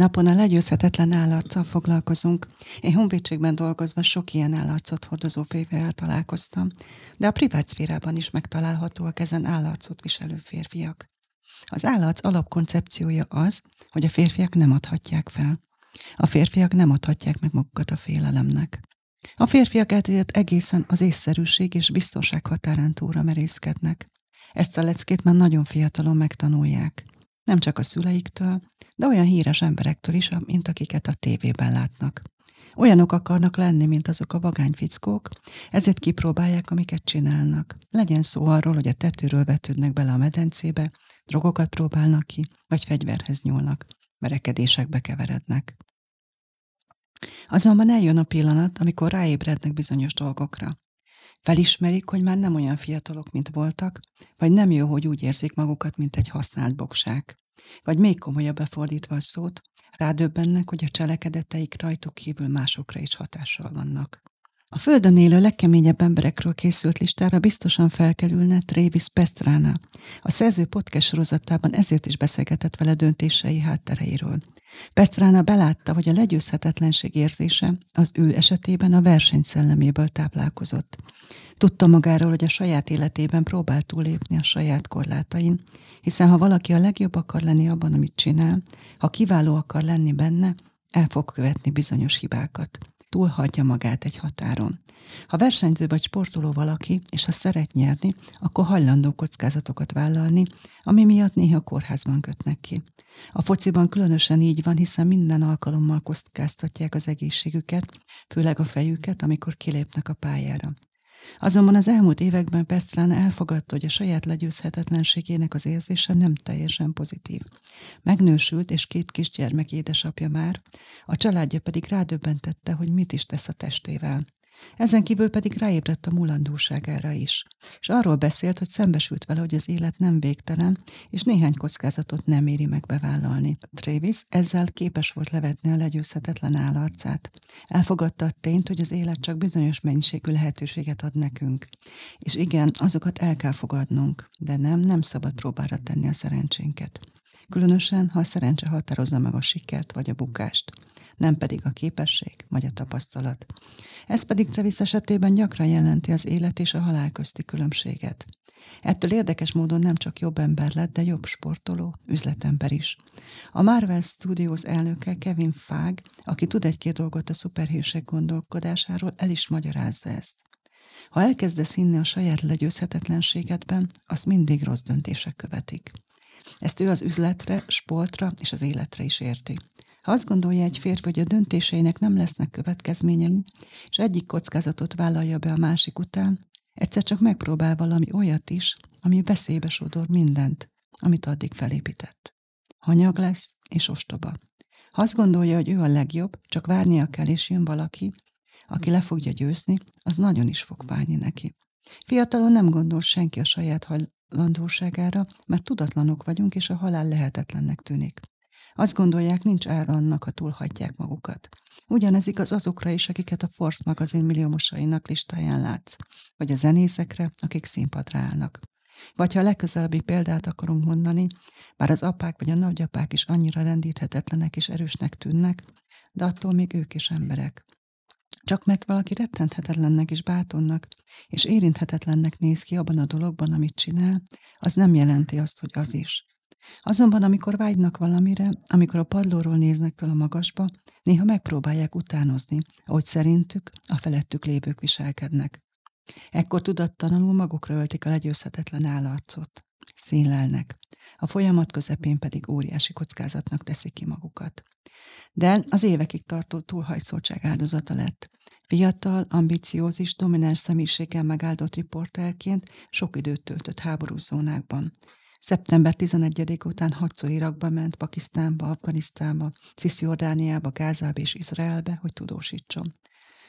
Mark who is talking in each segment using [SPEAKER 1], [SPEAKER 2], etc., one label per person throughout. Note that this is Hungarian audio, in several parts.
[SPEAKER 1] Napon a legyőzhetetlen állarccal foglalkozunk. Én honvédségben dolgozva sok ilyen állarcot hordozó férfivel találkoztam, de a privát szférában is megtalálhatóak ezen állarcot viselő férfiak. Az állarc alapkoncepciója az, hogy a férfiak nem adhatják fel. A férfiak nem adhatják meg magukat a félelemnek. A férfiak ezért egészen az észszerűség és biztonság határán túlra merészkednek. Ezt a leckét már nagyon fiatalon megtanulják. Nem csak a szüleiktől, de olyan híres emberektől is, mint akiket a tévében látnak. Olyanok akarnak lenni, mint azok a vagányfickók, ezért kipróbálják, amiket csinálnak. Legyen szó arról, hogy a tetőről vetődnek bele a medencébe, drogokat próbálnak ki, vagy fegyverhez nyúlnak, verekedésekbe keverednek. Azonban eljön a pillanat, amikor ráébrednek bizonyos dolgokra. Felismerik, hogy már nem olyan fiatalok, mint voltak, vagy nem jó, hogy úgy érzik magukat, mint egy használt bogság. Vagy még komolyabb befordítva a szót, rádöbbennek, hogy a cselekedeteik rajtuk kívül másokra is hatással vannak. A Földön élő legkeményebb emberekről készült listára biztosan felkerülne Travis Pestrana. A szerző podcast sorozatában ezért is beszélgetett vele döntései háttereiről. Pestrana belátta, hogy a legyőzhetetlenség érzése az ő esetében a verseny szelleméből táplálkozott. Tudta magáról, hogy a saját életében próbál túlépni a saját korlátain, hiszen ha valaki a legjobb akar lenni abban, amit csinál, ha kiváló akar lenni benne, el fog követni bizonyos hibákat. Túlhagyja magát egy határon. Ha versenyző vagy sportoló valaki, és ha szeret nyerni, akkor hajlandó kockázatokat vállalni, ami miatt néha kórházban kötnek ki. A fociban különösen így van, hiszen minden alkalommal kockáztatják az egészségüket, főleg a fejüket, amikor kilépnek a pályára. Azonban az elmúlt években Pestrán elfogadta, hogy a saját legyőzhetetlenségének az érzése nem teljesen pozitív. Megnősült, és két kisgyermek édesapja már, a családja pedig rádöbbentette, hogy mit is tesz a testével. Ezen kívül pedig ráébredt a mulandóságára is. És arról beszélt, hogy szembesült vele, hogy az élet nem végtelen, és néhány kockázatot nem éri meg bevállalni. Travis ezzel képes volt levetni a legyőzhetetlen állarcát. Elfogadta a tényt, hogy az élet csak bizonyos mennyiségű lehetőséget ad nekünk. És igen, azokat el kell fogadnunk, de nem, nem szabad próbára tenni a szerencsénket. Különösen, ha a szerencse határozza meg a sikert vagy a bukást nem pedig a képesség vagy a tapasztalat. Ez pedig Travis esetében gyakran jelenti az élet és a halál közti különbséget. Ettől érdekes módon nem csak jobb ember lett, de jobb sportoló, üzletember is. A Marvel Studios elnöke Kevin Fag, aki tud egy-két dolgot a szuperhősek gondolkodásáról, el is magyarázza ezt. Ha elkezdesz hinni a saját legyőzhetetlenségedben, az mindig rossz döntések követik. Ezt ő az üzletre, sportra és az életre is érti. Ha azt gondolja egy férfi, hogy a döntéseinek nem lesznek következményei, és egyik kockázatot vállalja be a másik után, egyszer csak megpróbál valami olyat is, ami veszélybe sodor mindent, amit addig felépített. Hanyag lesz és ostoba. Ha azt gondolja, hogy ő a legjobb, csak várnia kell, és jön valaki, aki le fogja győzni, az nagyon is fog válni neki. Fiatalon nem gondol senki a saját hajlandóságára, mert tudatlanok vagyunk, és a halál lehetetlennek tűnik. Azt gondolják, nincs ára annak, ha túlhagyják magukat. Ugyanez igaz azokra is, akiket a Force magazin milliómosainak listáján látsz, vagy a zenészekre, akik színpadra állnak. Vagy ha a legközelebbi példát akarunk mondani, bár az apák vagy a nagyapák is annyira rendíthetetlenek és erősnek tűnnek, de attól még ők is emberek. Csak mert valaki rettenthetetlennek és bátornak, és érinthetetlennek néz ki abban a dologban, amit csinál, az nem jelenti azt, hogy az is. Azonban, amikor vágynak valamire, amikor a padlóról néznek fel a magasba, néha megpróbálják utánozni, ahogy szerintük a felettük lévők viselkednek. Ekkor tudattalanul magukra öltik a legyőzhetetlen állarcot. Színlelnek. A folyamat közepén pedig óriási kockázatnak teszik ki magukat. De az évekig tartó túlhajszoltság áldozata lett. Fiatal, ambiciózis, domináns személyiséggel megáldott riporterként sok időt töltött háborús zónákban. Szeptember 11 után hatszor Irakba ment, Pakisztánba, Afganisztánba, Cisziordániába, Gázába és Izraelbe, hogy tudósítson.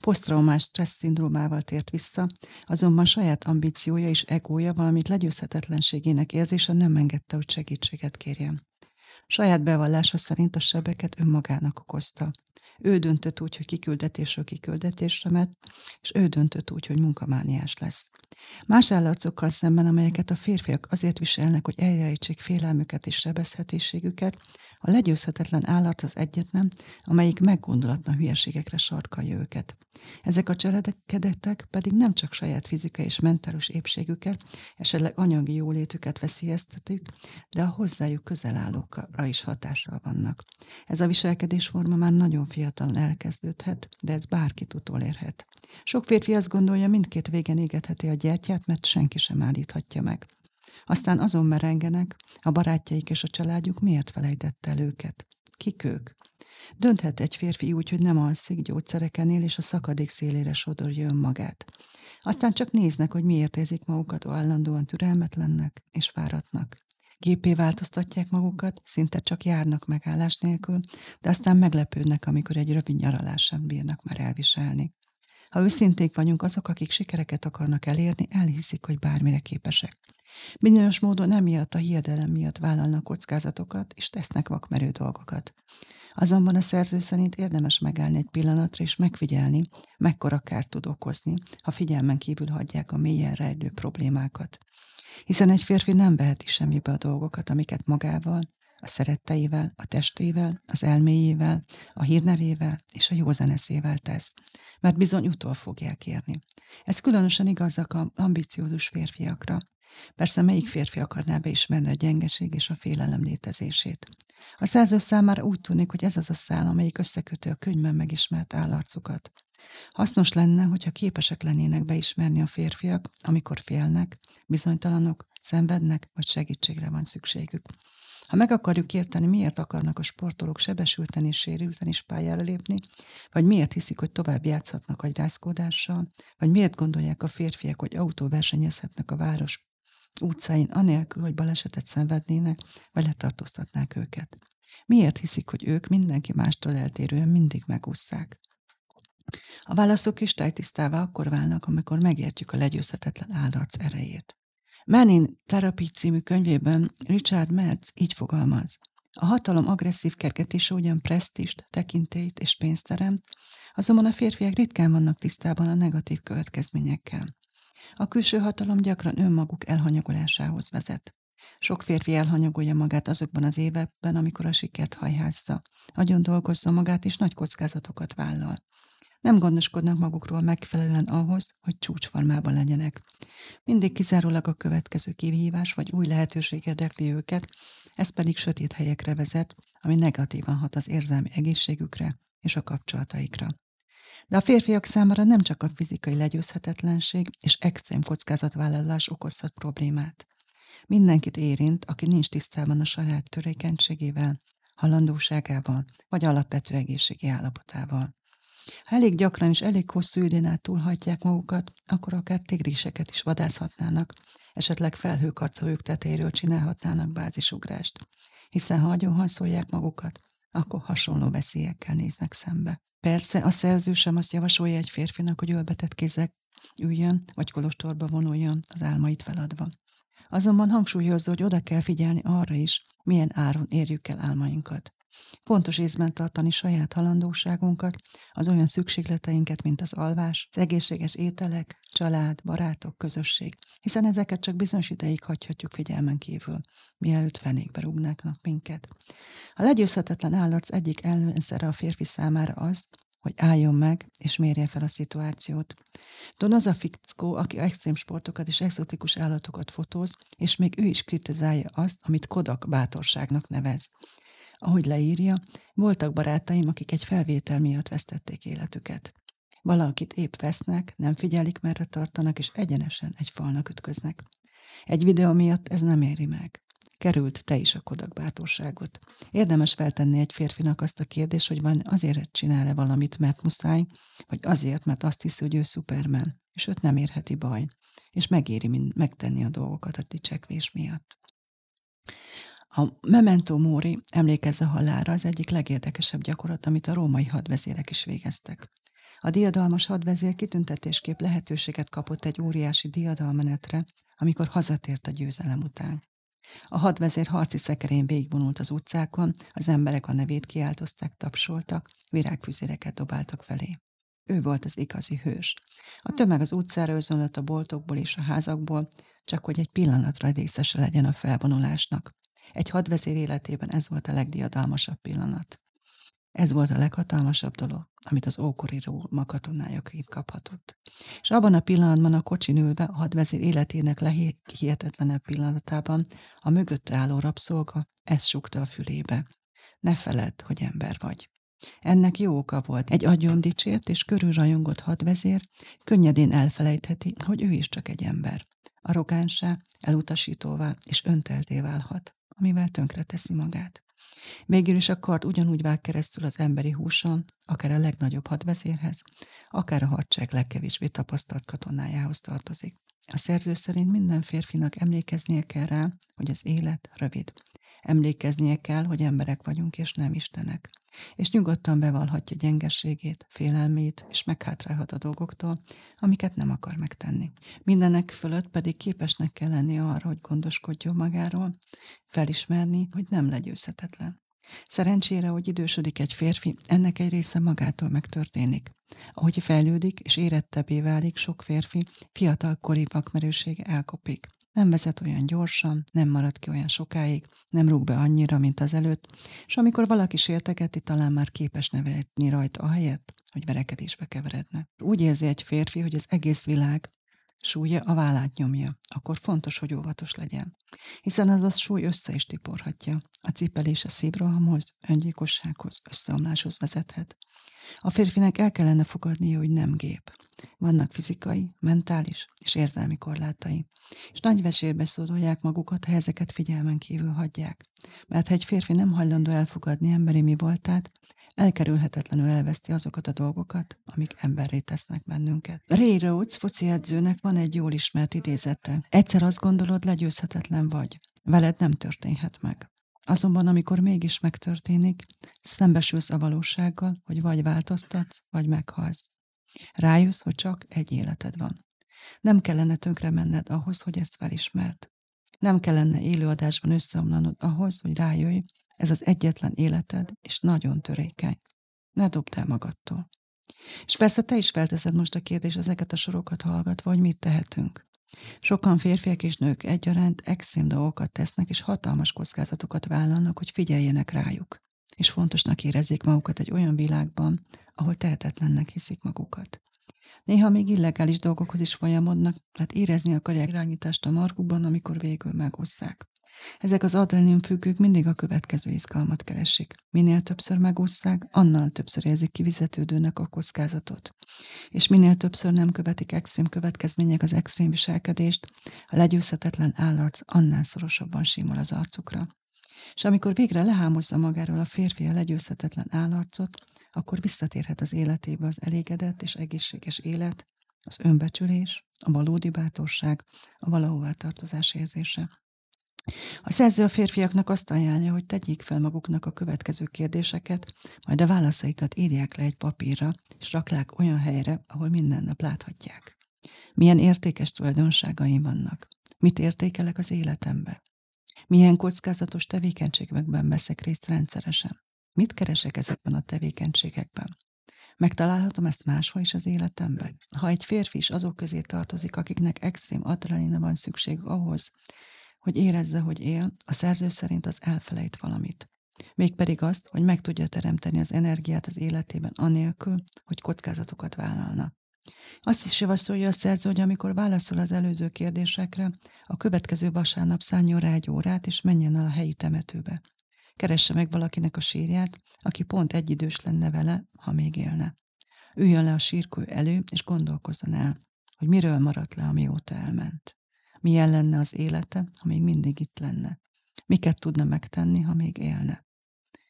[SPEAKER 1] Posztraumás stressz szindrómával tért vissza, azonban saját ambíciója és egója, valamit legyőzhetetlenségének érzése nem engedte, hogy segítséget kérjen. Saját bevallása szerint a sebeket önmagának okozta. Ő döntött úgy, hogy kiküldetésről kiküldetésre ment, és ő döntött úgy, hogy munkamániás lesz. Más állarcokkal szemben, amelyeket a férfiak azért viselnek, hogy elrejtsék félelmüket és sebezhetőségüket, a legyőzhetetlen állat az egyetlen, amelyik meggondolatlan hülyeségekre sarkalja őket. Ezek a cselekedetek pedig nem csak saját fizikai és mentális épségüket, esetleg anyagi jólétüket veszélyeztetik, de a hozzájuk közel állókra is hatással vannak. Ez a viselkedésforma már nagyon fiatalon elkezdődhet, de ez bárkit utolérhet. Sok férfi azt gondolja, mindkét végen égetheti a gyertyát, mert senki sem állíthatja meg. Aztán azon merengenek, a barátjaik és a családjuk miért felejtette el őket. Kik ők? Dönthet egy férfi úgy, hogy nem alszik, gyógyszereken él, és a szakadék szélére sodorja önmagát. Aztán csak néznek, hogy miért érzik magukat állandóan türelmetlennek és fáradtnak. Gépé változtatják magukat, szinte csak járnak megállás nélkül, de aztán meglepődnek, amikor egy rövid nyaralás sem bírnak már elviselni. Ha őszinték vagyunk, azok, akik sikereket akarnak elérni, elhiszik, hogy bármire képesek. Bizonyos módon emiatt a hiedelem miatt vállalnak kockázatokat, és tesznek vakmerő dolgokat. Azonban a szerző szerint érdemes megállni egy pillanatra és megfigyelni, mekkora kárt tud okozni, ha figyelmen kívül hagyják a mélyen rejlő problémákat. Hiszen egy férfi nem veheti semmibe a dolgokat, amiket magával, a szeretteivel, a testével, az elméjével, a hírnevével és a józeneszével tesz, mert bizony utol fogják érni. Ez különösen igaz a ambiciózus férfiakra. Persze melyik férfi akarná beismerni a gyengeség és a félelem létezését. A szerző számára úgy tűnik, hogy ez az a szál, amelyik összekötő a könyvben megismert állarcokat. Hasznos lenne, hogyha képesek lennének beismerni a férfiak, amikor félnek, bizonytalanok, szenvednek, vagy segítségre van szükségük. Ha meg akarjuk érteni, miért akarnak a sportolók sebesülten és sérülten is pályára lépni, vagy miért hiszik, hogy tovább játszhatnak rázkódással, vagy miért gondolják a férfiak, hogy autó versenyezhetnek a város utcáin, anélkül, hogy balesetet szenvednének, vagy letartóztatnák őket. Miért hiszik, hogy ők mindenki mástól eltérően mindig megúszszák? A válaszok is tájtisztává akkor válnak, amikor megértjük a legyőzhetetlen állarc erejét. Menin Therapy című könyvében Richard Merz így fogalmaz. A hatalom agresszív kergetése ugyan presztist, tekintélyt és pénzt teremt, azonban a férfiak ritkán vannak tisztában a negatív következményekkel. A külső hatalom gyakran önmaguk elhanyagolásához vezet. Sok férfi elhanyagolja magát azokban az években, amikor a sikert hajházza. Agyon dolgozza magát, és nagy kockázatokat vállal. Nem gondoskodnak magukról megfelelően ahhoz, hogy csúcsformában legyenek. Mindig kizárólag a következő kihívás vagy új lehetőség érdekli őket, ez pedig sötét helyekre vezet, ami negatívan hat az érzelmi egészségükre és a kapcsolataikra. De a férfiak számára nem csak a fizikai legyőzhetetlenség és extrém kockázatvállalás okozhat problémát. Mindenkit érint, aki nincs tisztában a saját törékenységével, halandóságával vagy alapvető egészségi állapotával. Ha elég gyakran és elég hosszú időn át túlhatják magukat, akkor akár tigriseket is vadászhatnának, esetleg felhőkarcolójuk tetejéről csinálhatnának bázisugrást, hiszen ha agyon magukat, akkor hasonló veszélyekkel néznek szembe. Persze a szerző sem azt javasolja egy férfinak, hogy ölbetett kézek üljön, vagy kolostorba vonuljon az álmait feladva. Azonban hangsúlyozza, hogy oda kell figyelni arra is, milyen áron érjük el álmainkat. Pontos észben tartani saját halandóságunkat, az olyan szükségleteinket, mint az alvás, az egészséges ételek, család, barátok, közösség, hiszen ezeket csak bizonyos ideig hagyhatjuk figyelmen kívül, mielőtt fenékbe rúgnáknak minket. A legyőzhetetlen állarc egyik ellenszere a férfi számára az, hogy álljon meg és mérje fel a szituációt. Don az a fickó, aki extrém sportokat és exotikus állatokat fotóz, és még ő is kritizálja azt, amit Kodak bátorságnak nevez. Ahogy leírja, voltak barátaim, akik egy felvétel miatt vesztették életüket. Valakit épp vesznek, nem figyelik, merre tartanak, és egyenesen egy falnak ütköznek. Egy videó miatt ez nem éri meg. Került te is a kodak bátorságot. Érdemes feltenni egy férfinak azt a kérdést, hogy van azért csinál-e valamit, mert muszáj, vagy azért, mert azt hiszi, hogy ő szupermen, és őt nem érheti baj, és megéri megtenni a dolgokat a ticsekvés miatt. A memento mori, emlékezze halára, az egyik legérdekesebb gyakorlat, amit a római hadvezérek is végeztek. A diadalmas hadvezér kitüntetésképp lehetőséget kapott egy óriási diadalmenetre, amikor hazatért a győzelem után. A hadvezér harci szekerén végigvonult az utcákon, az emberek a nevét kiáltozták, tapsoltak, virágfüzéreket dobáltak felé. Ő volt az igazi hős. A tömeg az utcára özönlött a boltokból és a házakból, csak hogy egy pillanatra részese legyen a felvonulásnak. Egy hadvezér életében ez volt a legdiadalmasabb pillanat. Ez volt a leghatalmasabb dolog, amit az ókori Róma katonájaként kaphatott. És abban a pillanatban a kocsin ülve a hadvezér életének leghihetetlenebb pillanatában a mögötte álló rabszolga ezt sukta a fülébe. Ne feledd, hogy ember vagy. Ennek jó oka volt. Egy agyon dicsért és körülrajongott hadvezér könnyedén elfelejtheti, hogy ő is csak egy ember. Arrogánsá, elutasítóvá és öntelté válhat, amivel tönkre teszi magát. Végül is a kard ugyanúgy vág keresztül az emberi húson, akár a legnagyobb hadvezérhez, akár a hadság legkevésbé tapasztalt katonájához tartozik. A szerző szerint minden férfinak emlékeznie kell rá, hogy az élet rövid. Emlékeznie kell, hogy emberek vagyunk és nem istenek. És nyugodtan bevallhatja gyengeségét, félelmét, és meghátrálhat a dolgoktól, amiket nem akar megtenni. Mindenek fölött pedig képesnek kell lenni arra, hogy gondoskodjon magáról, felismerni, hogy nem legyőzhetetlen. Szerencsére, hogy idősödik egy férfi, ennek egy része magától megtörténik. Ahogy fejlődik és érettebbé válik, sok férfi fiatalkori vakmerősége elkopik. Nem vezet olyan gyorsan, nem marad ki olyan sokáig, nem rúg be annyira, mint az előtt, és amikor valaki sértegeti, talán már képes nevetni rajta ahelyett, hogy verekedésbe keveredne. Úgy érzi egy férfi, hogy az egész világ súlya a vállát nyomja, akkor fontos, hogy óvatos legyen. Hiszen az a súly össze is tiporhatja. A cipelés a szívrohamhoz, öngyilkossághoz, összeomláshoz vezethet. A férfinek el kellene fogadnia, hogy nem gép. Vannak fizikai, mentális és érzelmi korlátai. És nagy vesérbe szódolják magukat, ha ezeket figyelmen kívül hagyják. Mert ha egy férfi nem hajlandó elfogadni emberi mi voltát, elkerülhetetlenül elveszti azokat a dolgokat, amik emberré tesznek bennünket. Ray Rhodes foci edzőnek van egy jól ismert idézete. Egyszer azt gondolod, legyőzhetetlen vagy. Veled nem történhet meg. Azonban, amikor mégis megtörténik, szembesülsz a valósággal, hogy vagy változtatsz, vagy meghalsz. Rájössz, hogy csak egy életed van. Nem kellene tönkre menned ahhoz, hogy ezt felismert. Nem kellene élőadásban összeomlanod ahhoz, hogy rájöjj, ez az egyetlen életed, és nagyon törékeny. Ne dobd el magadtól. És persze te is felteszed most a kérdés ezeket a sorokat hallgatva, hogy mit tehetünk. Sokan férfiak és nők egyaránt extrém dolgokat tesznek, és hatalmas kockázatokat vállalnak, hogy figyeljenek rájuk. És fontosnak érezzék magukat egy olyan világban, ahol tehetetlennek hiszik magukat. Néha még illegális dolgokhoz is folyamodnak, tehát érezni akarják irányítást a markukban, amikor végül megosszák. Ezek az adrenalin függők mindig a következő izgalmat keresik. Minél többször megúszszák, annál többször érzik kivizetődőnek a kockázatot. És minél többször nem követik extrém következmények az extrém viselkedést, a legyőzhetetlen állarc annál szorosabban simul az arcukra. És amikor végre lehámozza magáról a férfi a legyőzhetetlen állarcot, akkor visszatérhet az életébe az elégedett és egészséges élet, az önbecsülés, a valódi bátorság, a valahová tartozás érzése. A szerző a férfiaknak azt ajánlja, hogy tegyék fel maguknak a következő kérdéseket, majd a válaszaikat írják le egy papírra, és raklák olyan helyre, ahol minden nap láthatják. Milyen értékes tulajdonságaim vannak? Mit értékelek az életembe? Milyen kockázatos tevékenységekben veszek részt rendszeresen? Mit keresek ezekben a tevékenységekben? Megtalálhatom ezt máshol is az életemben? Ha egy férfi is azok közé tartozik, akiknek extrém adrenalina van szükség ahhoz, hogy érezze, hogy él, a szerző szerint az elfelejt valamit. Mégpedig azt, hogy meg tudja teremteni az energiát az életében anélkül, hogy kockázatokat vállalna. Azt is javasolja a szerző, hogy amikor válaszol az előző kérdésekre, a következő vasárnap szálljon rá egy órát, és menjen el a helyi temetőbe. Keresse meg valakinek a sírját, aki pont egyidős lenne vele, ha még élne. Üljön le a sírkő elő, és gondolkozzon el, hogy miről maradt le, amióta elment. Milyen lenne az élete, ha még mindig itt lenne? Miket tudna megtenni, ha még élne?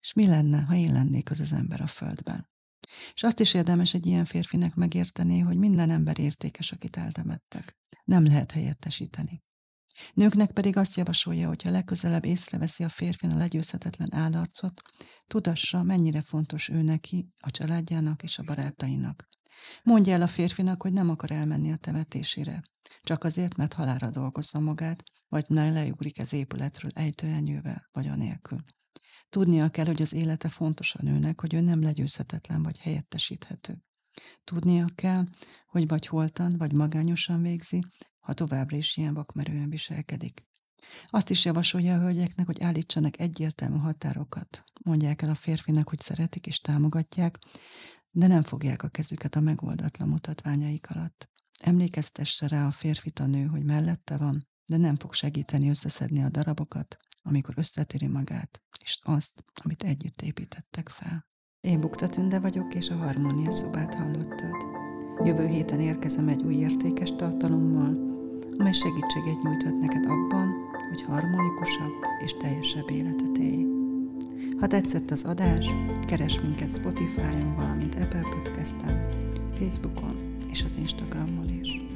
[SPEAKER 1] És mi lenne, ha én lennék az az ember a földben? És azt is érdemes egy ilyen férfinek megérteni, hogy minden ember értékes, akit eltemettek. Nem lehet helyettesíteni. Nőknek pedig azt javasolja, hogy ha legközelebb észreveszi a férfin a legyőzhetetlen állarcot, tudassa, mennyire fontos ő neki, a családjának és a barátainak. Mondja el a férfinak, hogy nem akar elmenni a temetésére. Csak azért, mert halára dolgozza magát, vagy már leugrik az épületről ejtőernyővel, vagy anélkül. Tudnia kell, hogy az élete fontos a nőnek, hogy ő nem legyőzhetetlen vagy helyettesíthető. Tudnia kell, hogy vagy holtan, vagy magányosan végzi, ha továbbra is ilyen vakmerően viselkedik. Azt is javasolja a hölgyeknek, hogy állítsanak egyértelmű határokat. Mondják el a férfinak, hogy szeretik és támogatják, de nem fogják a kezüket a megoldatlan mutatványaik alatt. Emlékeztesse rá a férfit a nő, hogy mellette van, de nem fog segíteni összeszedni a darabokat, amikor összetöri magát, és azt, amit együtt építettek fel. Én Bukta Tünde vagyok, és a Harmónia szobát hallottad. Jövő héten érkezem egy új értékes tartalommal, amely segítséget nyújthat neked abban, hogy harmonikusabb és teljesebb életet élj. Ha tetszett az adás, keres minket Spotify-on, valamint Apple Podcast-en, Facebookon és az Instagramon is.